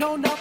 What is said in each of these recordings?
Yourself, no,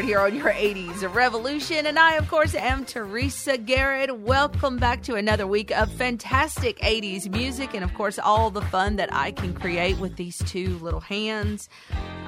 here on your 80s revolution. And I, of course, am Teresa Garrett. Welcome back to another week of fantastic 80s music and, of course, all the fun that I can create with these two little hands.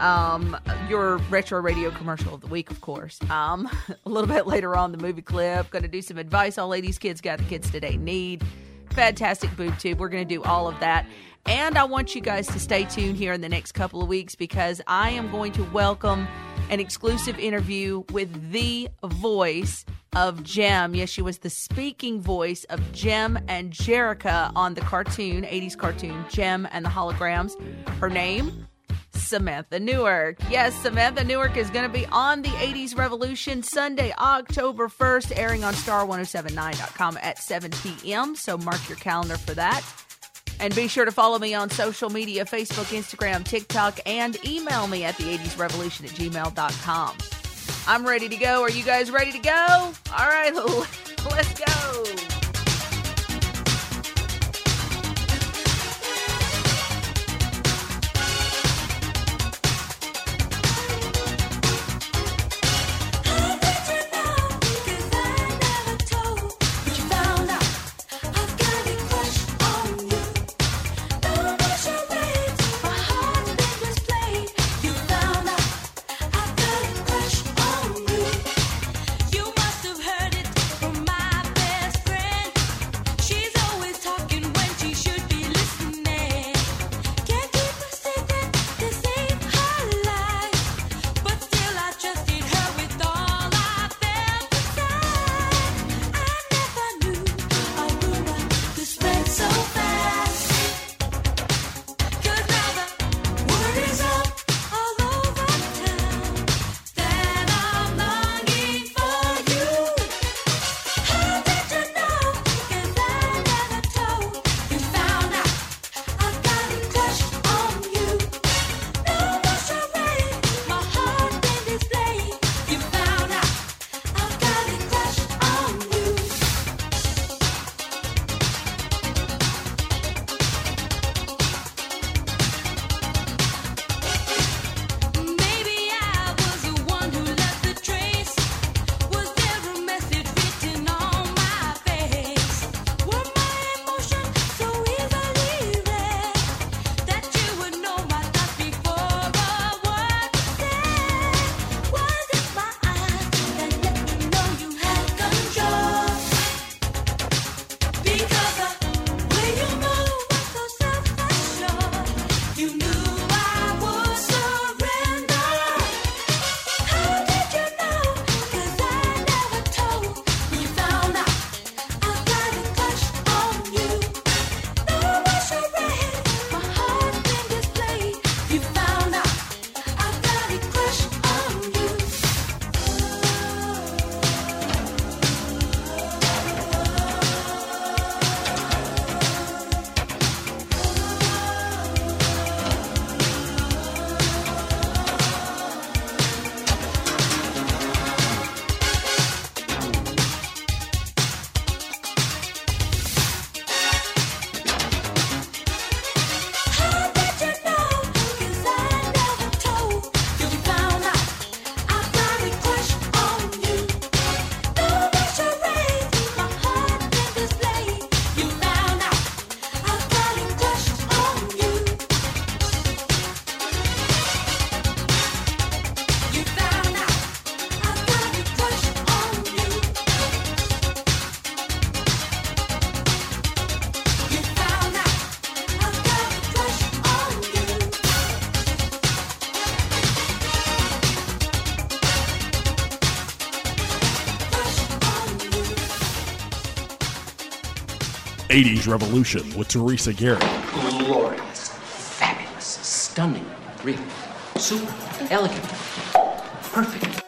Um, your retro radio commercial of the week, of course. Um, a little bit later on, the movie clip. Going to do some advice all ladies, kids got the kids today need. Fantastic boob tube. We're going to do all of that. And I want you guys to stay tuned here in the next couple of weeks because I am going to welcome an exclusive interview with the voice of Jem. Yes, she was the speaking voice of Jem and Jerrica on the cartoon, 80s cartoon, Jem and the Holograms. Her name? Samantha Newark. Yes, Samantha Newark is going to be on the 80s Revolution Sunday, October 1st, airing on star1079.com at 7 p.m. So mark your calendar for that. And be sure to follow me on social media Facebook, Instagram, TikTok, and email me at the80srevolution at gmail.com. I'm ready to go. Are you guys ready to go? All right, let's go. 80s Revolution with Teresa Garrett. Glorious, fabulous, stunning, real, super. Elegant, perfect.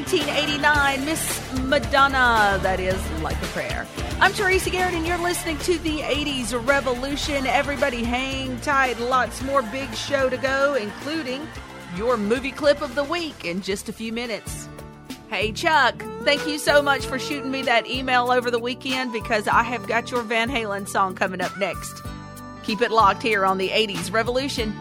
1989, Miss Madonna, that is Like a Prayer. I'm Teresa Garrett, and you're listening to the 80s Revolution. Everybody hang tight. Lots more big show to go, including your movie clip of the week in just a few minutes. Hey, Chuck, thank you so much for shooting me that email over the weekend because I have got your Van Halen song coming up next. Keep it locked here on the 80s Revolution.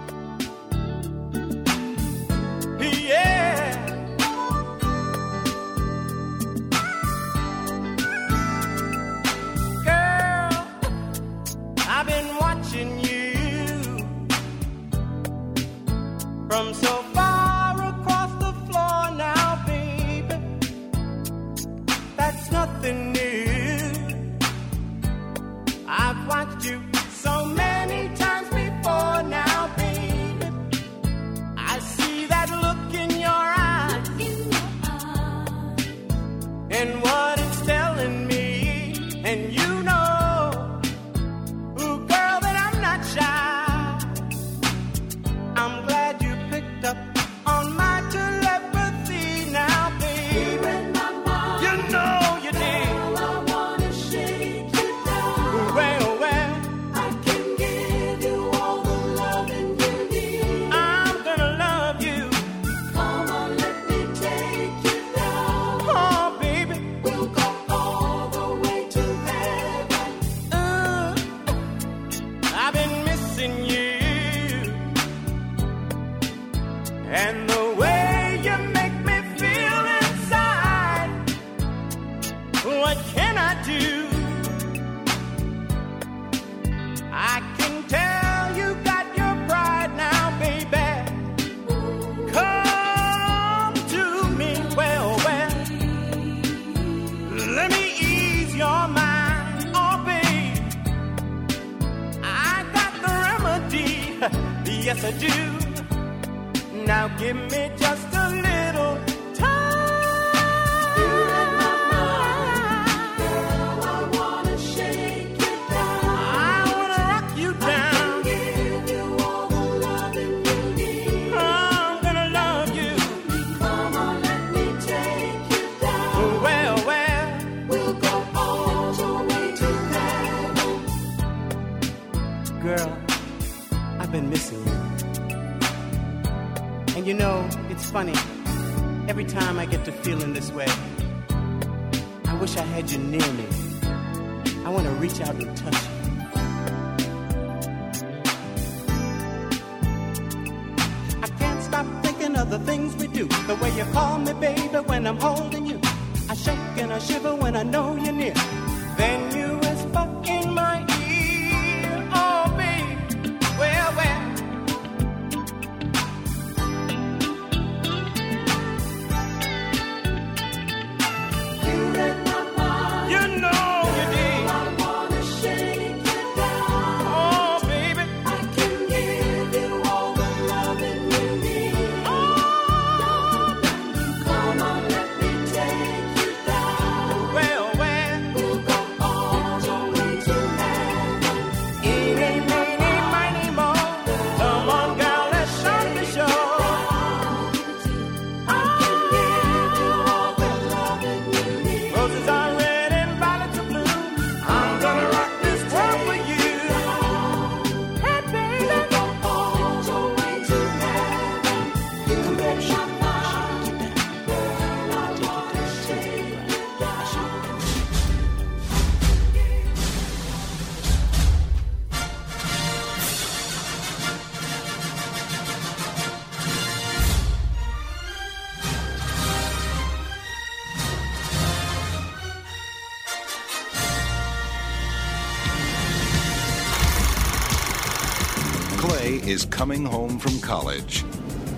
Is coming home from college,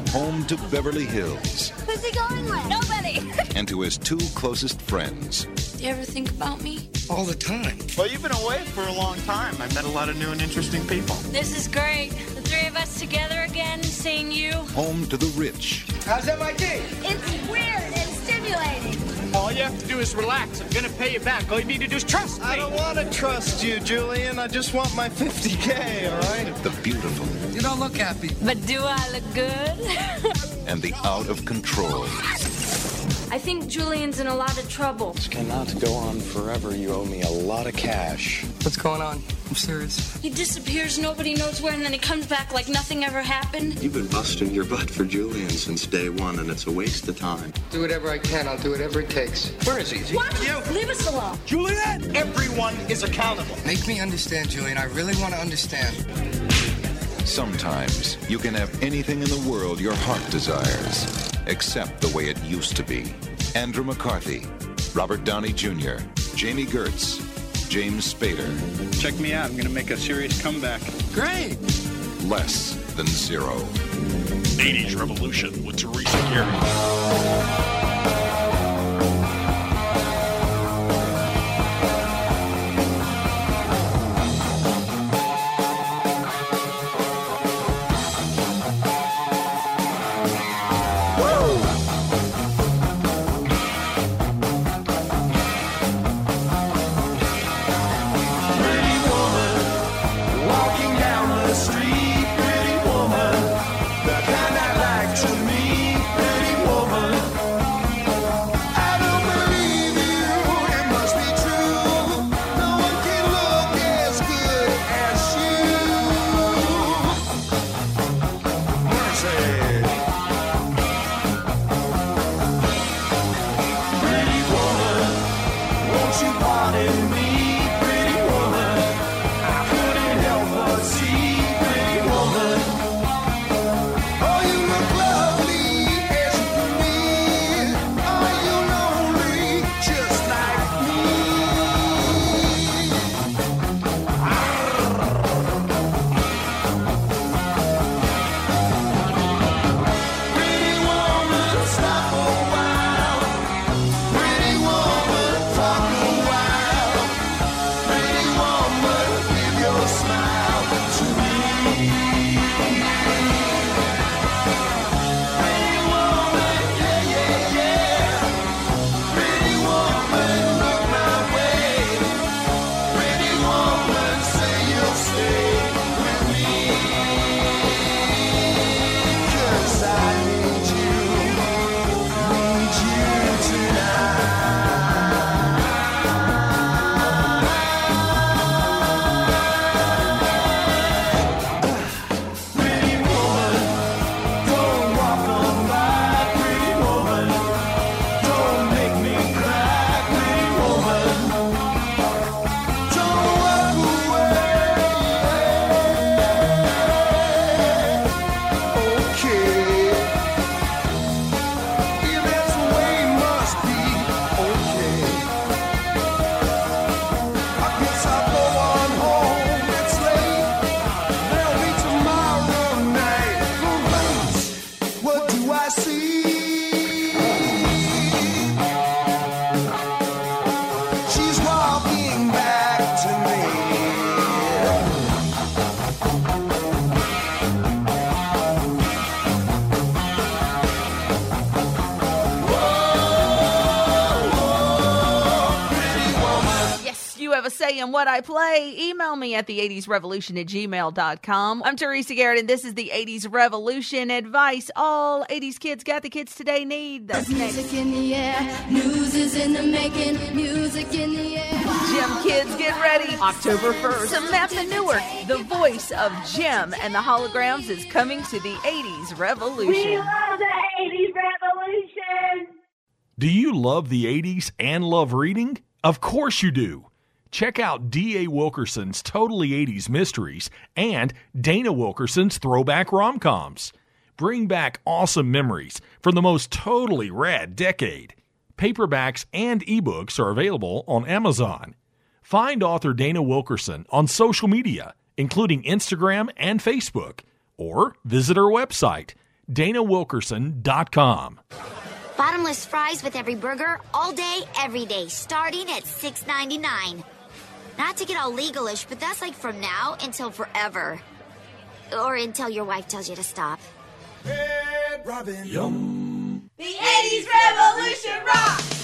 home to Beverly Hills, Who's he going with? Nobody. and to his two closest friends. Do you ever think about me? All the time. Well, you've been away for a long time. I've met a lot of new and interesting people. This is great. The three of us together again, seeing you. Home to the rich, How's MIT? It's weird and stimulating. All you have to do is relax. I'm gonna pay you back. All you need to do is trust me. I don't want to trust you, Julian. I just want my 50K, all right? the beautiful, You don't look happy. But do I look good? and the out of control. I think Julian's in a lot of trouble. This cannot go on forever. You owe me a lot of cash. What's going on? I'm serious. He disappears, nobody knows where, and then he comes back like nothing ever happened. You've been busting your butt for Julian since day one, and it's a waste of time. Do whatever I can. I'll do whatever it takes. Where is he? Is he What? Leave us alone. Julian! Everyone is accountable. Make me understand, Julian. I really want to understand. Sometimes you can have anything in the world your heart desires, except the way it used to be. Andrew McCarthy, Robert Downey Jr., Jami Gertz, James Spader. Check me out. I'm going to make a serious comeback. Great. Less than zero. 80s Revolution with Teresa Garrett. Have a say in what I play. Email me at the 80s revolution at gmail.com. I'm Teresa Garrett, and this is the 80s Revolution advice all 80s kids got the kids today need. That's next. Music in the air, news is in the making, music in the air. Jem kids, get ready. October 1st, Samantha Newark, the voice of Jem and the holograms, is coming to the 80s Revolution. We love the 80s revolution. Do you love the 80s and love reading? Of course you do. Check out D.A. Wilkerson's Totally 80s Mysteries and Dana Wilkerson's Throwback Rom-Coms. Bring back awesome memories from the most totally rad decade. Paperbacks and ebooks are available on Amazon. Find author Dana Wilkerson on social media, including Instagram and Facebook, or visit her website, danawilkerson.com. Bottomless fries with every burger, all day, every day, starting at $6.99. Not to get all legalish, but that's like from now until forever. Or until your wife tells you to stop. Robin. Yum. The 80s revolution rocks.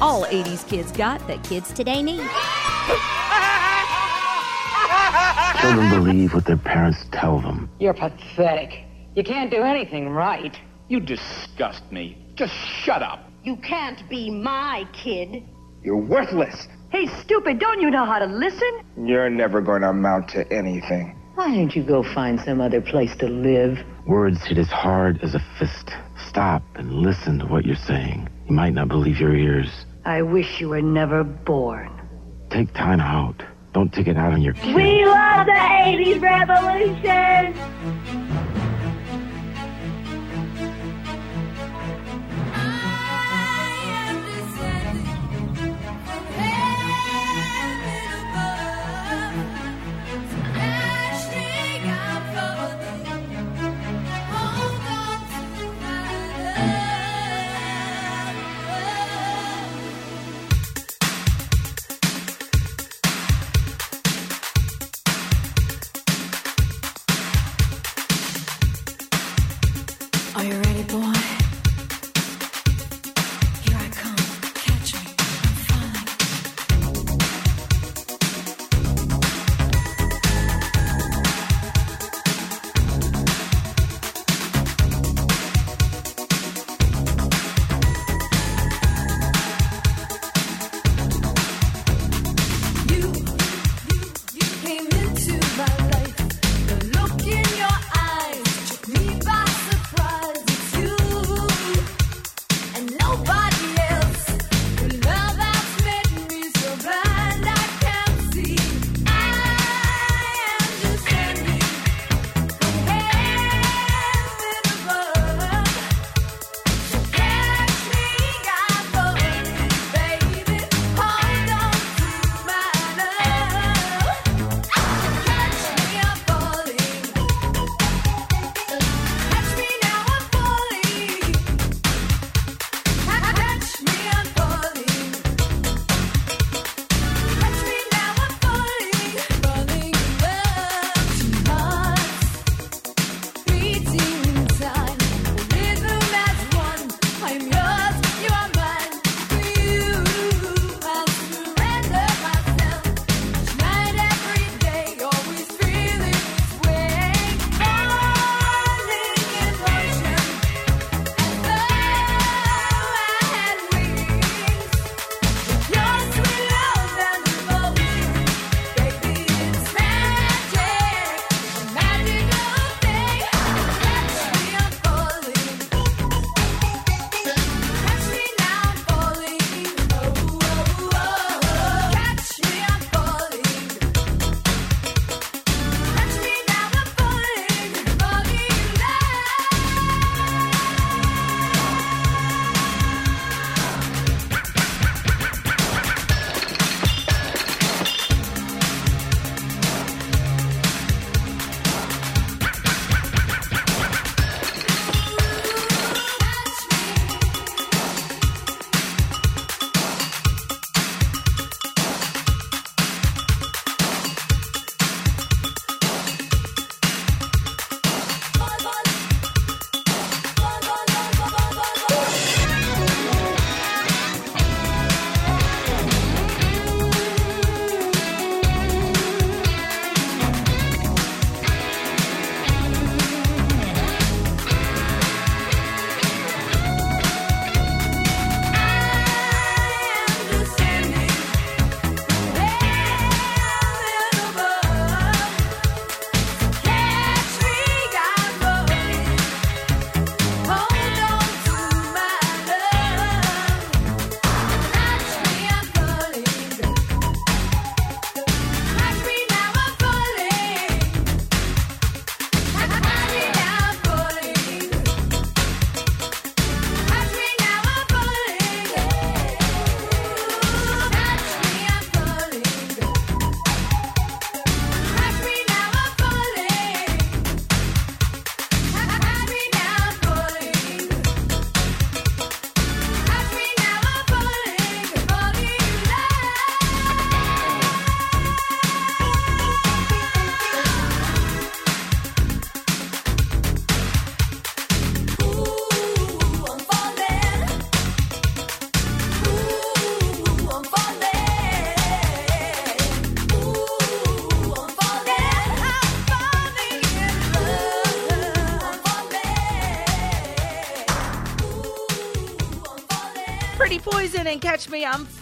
All 80s kids got that kids today need. Children believe what their parents tell them. You're pathetic. You can't do anything right. You disgust me. Just shut up. You can't be my kid. You're worthless. Hey, stupid, don't you know how to listen? You're never going to amount to anything. Why don't you go find some other place to live? Words hit as hard as a fist. Stop and listen to what you're saying. You might not believe your ears. I wish you were never born. Take time out. Don't take it out on your kids. We love the 80s revolution.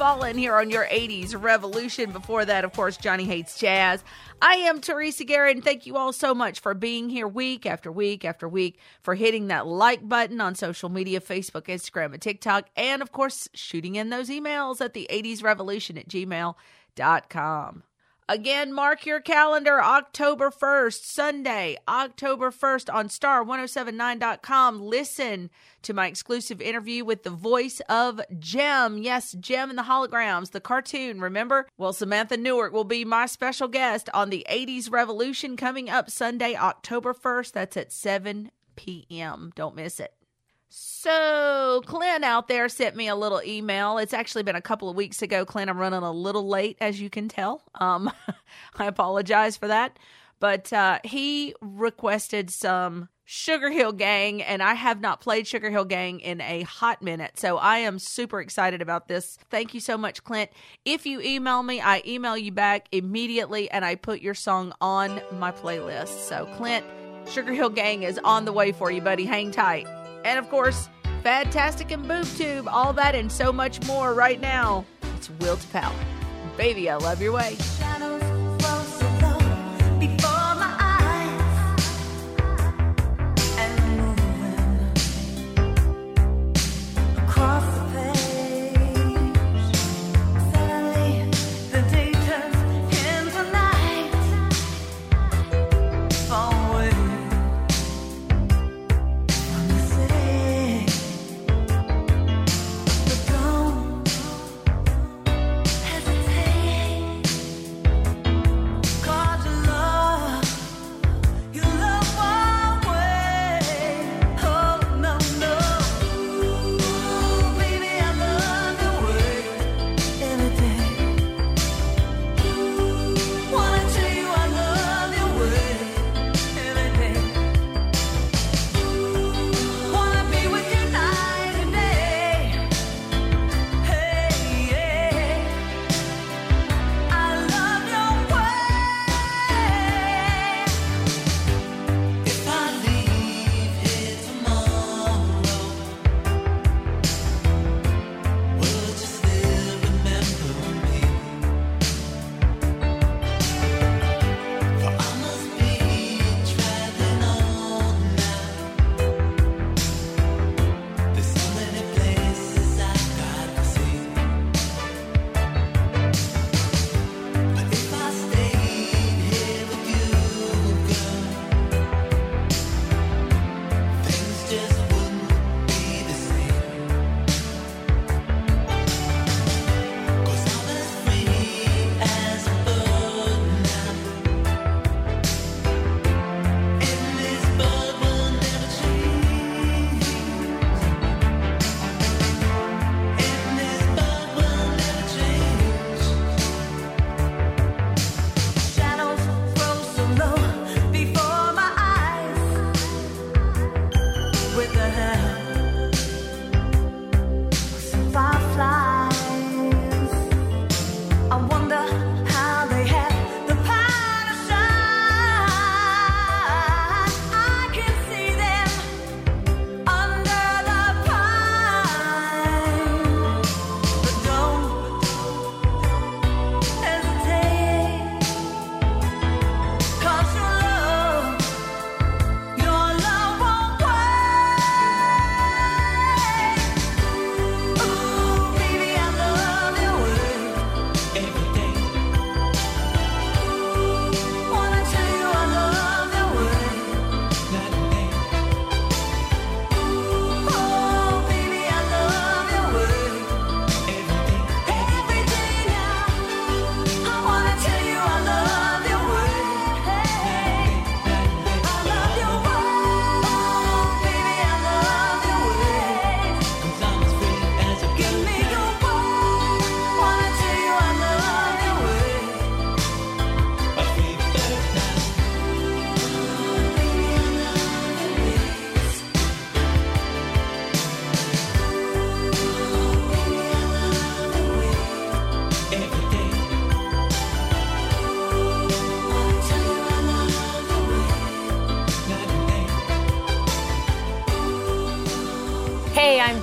I'm here on your 80s Revolution. Before that, of course, Johnny Hates Jazz. I am Teresa Garrett, and thank you all so much for being here week after week after week, for hitting that like button on social media Facebook, Instagram, and TikTok, and of course, shooting in those emails at the 80s Revolution at gmail.com. Again, mark your calendar October 1st, Sunday, October 1st on star1079.com. Listen to my exclusive interview with the voice of Jem. Yes, Jem and the Holograms, the cartoon, remember? Well, Samantha Newark will be my special guest on the 80s Revolution coming up Sunday, October 1st. That's at 7 p.m. Don't miss it. So, Clint out there sent me a little email. It's actually been a couple of weeks ago, Clint. I'm running a little late, as you can tell. Um, I apologize for that. But uh, he requested some Sugarhill Gang, and I have not played Sugarhill Gang in a hot minute. So I am super excited about this. Thank you so much, Clint. If you email me, I email you back immediately, and I put your song on my playlist. So, Clint, Sugarhill Gang is on the way for you, buddy. Hang tight. And of course, Fantastic and Boob Tube, all that and so much more right now. It's Will to Power. Baby, I love your way. Hesitate,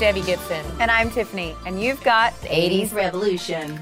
Debbie Gibson. And I'm Tiffany. And you've got 80s Revolution.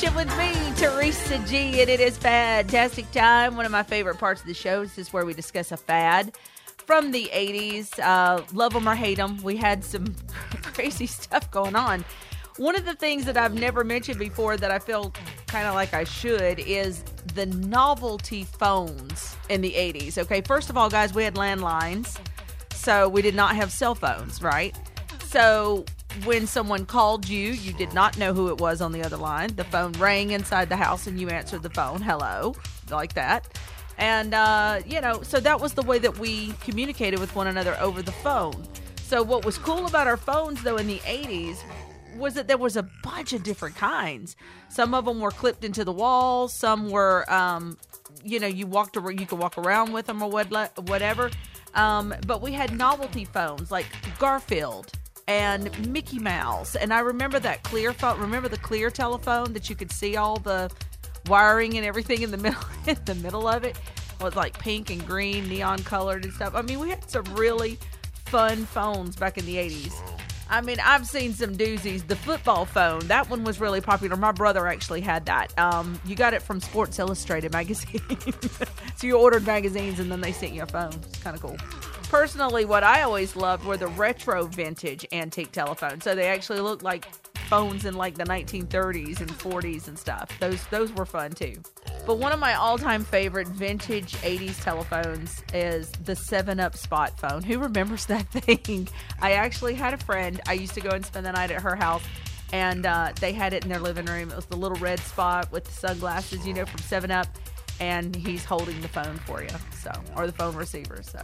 80s with me, Teresa G, and it is fantastic time. One of my favorite parts of the show is this where we discuss a fad from the 80s. Uh, love them or hate them. We had some crazy stuff going on. One of the things that I've never mentioned before that I feel kind of like I should is the novelty phones in the 80s. Okay, first of all, guys, we had landlines, so we did not have cell phones, right? So when someone called you, you did not know who it was on the other line. The phone rang inside the house and you answered the phone, hello, like that. And, uh, you know, so that was the way that we communicated with one another over the phone. So, what was cool about our phones, though, in the 80s was that there was a bunch of different kinds. Some of them were clipped into the wall, some were, um, you know, you walked you could walk around with them or whatever. Um, but we had novelty phones like Garfield and Mickey Mouse. And I remember that clear phone. Remember the clear telephone that you could see all the wiring and everything in the middle in the middle of it was like pink and green, neon colored and stuff. I mean, we had some really fun phones back in the 80s. I mean, I've seen some doozies. The football phone, that one was really popular. My brother actually had that. Um, you got it from Sports Illustrated magazine. so you ordered magazines and then they sent you a phone. It's kind of cool. Personally, what I always loved were the retro vintage antique telephones. So they actually looked like phones in like the 1930s and 40s and stuff. Those those were fun too. But one of my all-time favorite vintage 80s telephones is the 7-Up spot phone. Who remembers that thing? I actually had a friend. I used to go and spend the night at her house and uh, they had it in their living room. It was the little red spot with the sunglasses, you know, from 7-Up and he's holding the phone for you. So, or the phone receiver. So,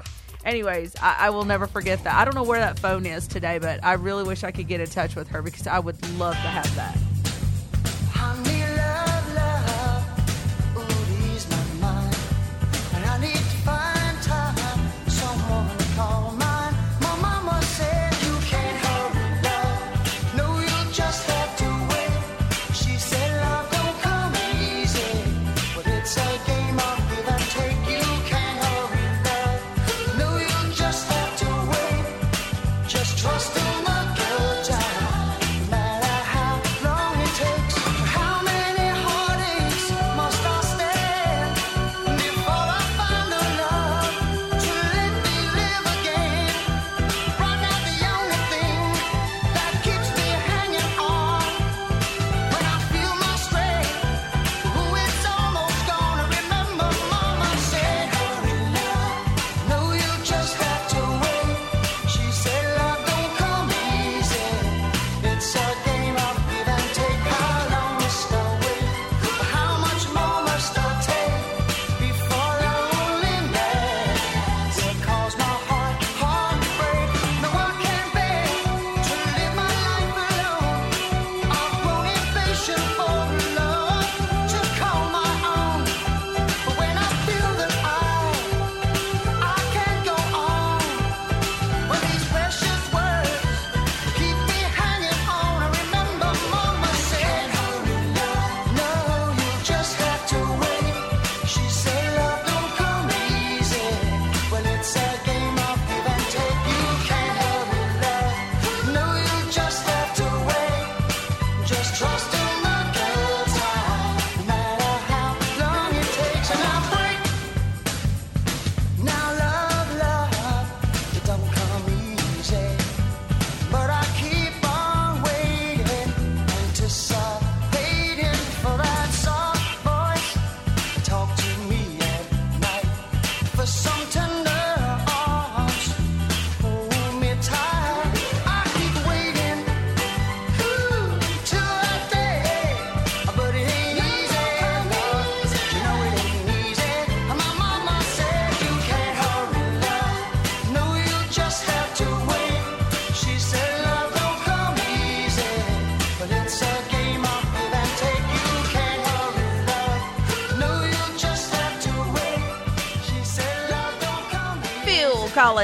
anyways, I, I will never forget that. I don't know where that phone is today, but I really wish I could get in touch with her because I would love to have that.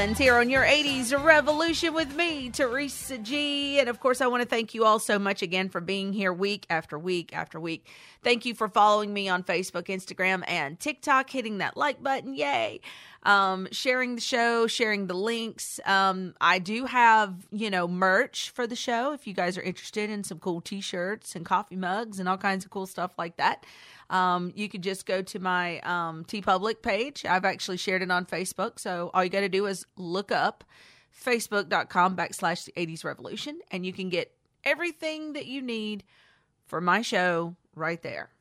Here on your 80s Revolution with me, Teresa G. And of course, I want to thank you all so much again for being here week after week after week. Thank you for following me on Facebook, Instagram, and TikTok, hitting that like button. Yay. Um, sharing the show, sharing the links. Um, I do have, you know, merch for the show if you guys are interested in some cool t shirts and coffee mugs and all kinds of cool stuff like that. Um, you could just go to my um, TeePublic page. I've actually shared it on Facebook. So all you got to do is look up facebook.com backslash the 80s revolution and you can get everything that you need for my show right there.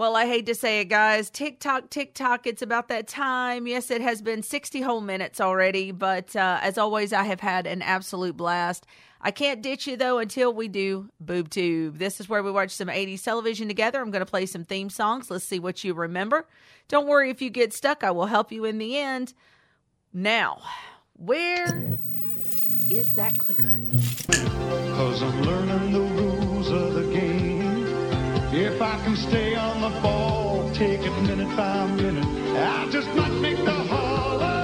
Well, I hate to say it, guys. TikTok, TikTok, it's about that time. Yes, it has been 60 whole minutes already, but uh, as always, I have had an absolute blast. I can't ditch you, though, until we do Boob Tube. This is where we watch some 80s television together. I'm going to play some theme songs. Let's see what you remember. Don't worry if you get stuck, I will help you in the end. Now, where is that clicker? Cause I'm learning the rules of the game. If I can stay on the ball, take it minute by minute, I just might make the Hall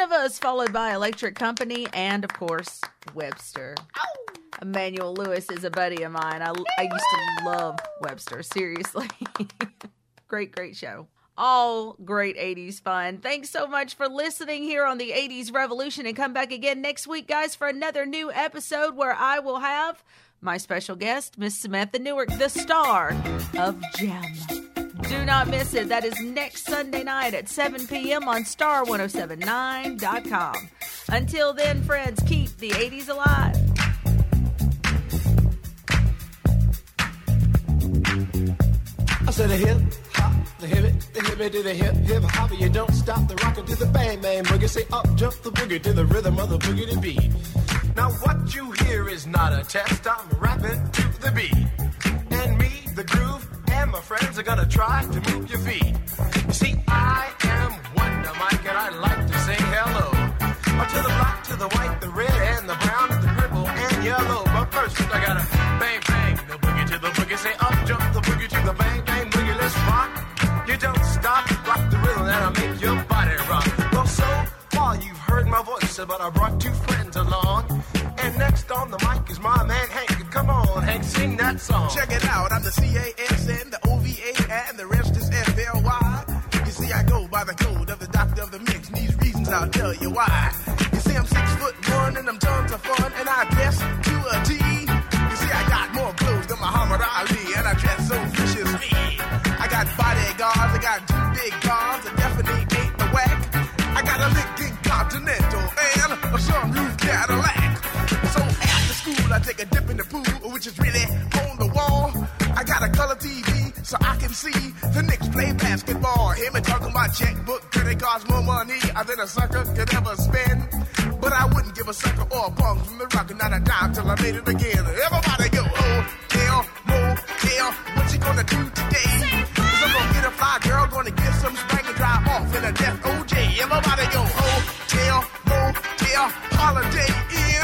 of us, followed by Electric Company and, of course, Webster. Ow! Emmanuel Lewis is a buddy of mine. I, I used to love Webster, seriously. great, great show. All great 80s fun. Thanks so much for listening here on the 80s Revolution and come back again next week, guys, for another new episode where I will have my special guest, Miss Samantha Newark, the star of Jem. Do not miss it. That is next Sunday night at 7 p.m. on star1079.com. Until then, friends, keep the 80s alive. I said a hip hop, the hip the hip it to the hip hip hop. You don't stop the rocket to the bang bang boogie. Say up jump the boogie to the rhythm of the boogie to beat. Now what you hear is not a test. I'm rapping to the beat, my friends are gonna try to move your feet. You see, I am Wonder Mike, and I like to say hello. Or to the black, to the white, the red, and the brown, and the purple, and yellow. But first, I gotta bang bang the boogie to the boogie. Say up jump the boogie to the bang bang boogie. Let's rock. You don't stop, rock the rhythm that'll make your body rock. Well, so far you've heard my voice, but I brought two friends along. And next on the mic is my man Hank. Come on, Hank, sing that song. Check it out, I'm the C-A-S-N, the and I'll tell you why. You see, I'm six foot one, and I'm tons of fun, and I guess to a T. You see, I got more clothes than Muhammad Ali, and I dress so viciously. I got bodyguards, I got two big cars, I definitely ain't the whack. I got a Lincoln Continental and a sunroof Cadillac. So after school, I take a dip in the pool, which is really on the wall. I got a color TV so I can see play basketball. Hear me talking about checkbook, could it cost more money than a sucker could ever spend? But I wouldn't give a sucker or a punk from the rock, not a dime till I made it again. Everybody go, oh, hotel, motel, what you gonna do today? Cause I'm gonna get a fly girl, gonna get some spank and drive off in a death OJ. Everybody go, oh, hotel, motel, holiday inn.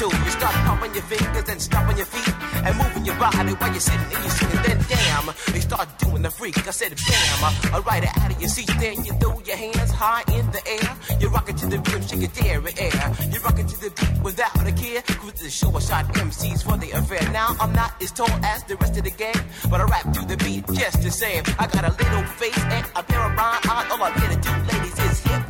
your. You start pumping your fingers and stomping your feet and moving your body while you're sitting and you're singing. Then damn, they start doing the freak. I said bam, it out of your seat. Then you throw your hands high in the air. You rock it to the rhythm, shake it dairy air. You rock it to the beat without a care. Cruise the show, I shot MCs for the affair. Now I'm not as tall as the rest of the gang, but I rap to the beat just the same. I got a little face and a pair of rhyme eyes. All I'm here to do, ladies,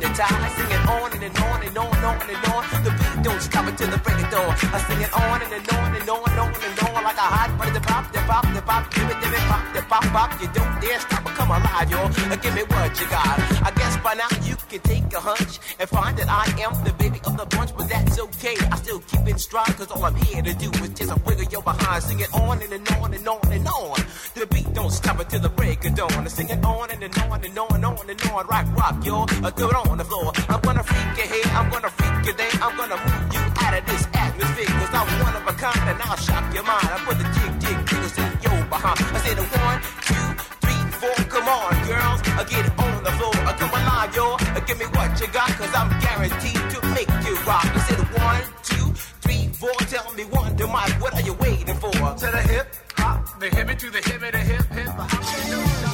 is hypnotize. Sing it on and, and on and on and on and on. The beat don't stop until the break of dawn. I sing it on and, and on and on and on and on like a hot butter. The pop, the pop, the pop, give it, give it, pop, the pop, pop. You don't dare stop or come alive. Uh, Give me what you got. I guess by now you can take a hunch and find that I am the baby of the bunch, but that's okay. I still keep it strong, cause all I'm here to do is just a wiggle your behind. Sing it on and, and on and on and on. The beat don't stop until the break of dawn. I sing it on and, and on and on and on and on. Rock, rock. Uh, do it on the floor. I'm gonna freak your head, I'm gonna freak your day. I'm gonna move you out of this atmosphere, cause I'm one of a kind and I'll shock your mind. I put the jig, jig, jiggles in your behind. I said a one, two, three, four. Come on, girls, uh, get on the floor. Uh, come alive, yo. Give me what you got, cause I'm guaranteed to make you rock. I said one, two, three, four. Tell me one, to my, what are you waiting for? To the hip, hop, the hip to the hip, the hip, hip. Doing?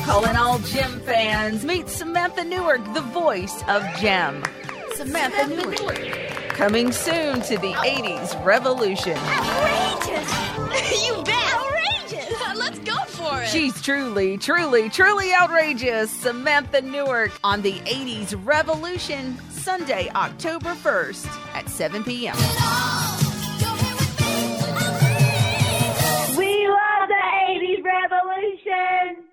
Calling all Jem fans. Meet Samantha Newark, the voice of Jem. Samantha, Samantha Newark. Newark. Coming soon to the 80s revolution. Outrageous! you bet! Outrageous! Let's go for it! She's truly, truly, truly outrageous. Samantha Newark on the 80s revolution, Sunday, October 1st at 7 p.m. We love the 80s revolution!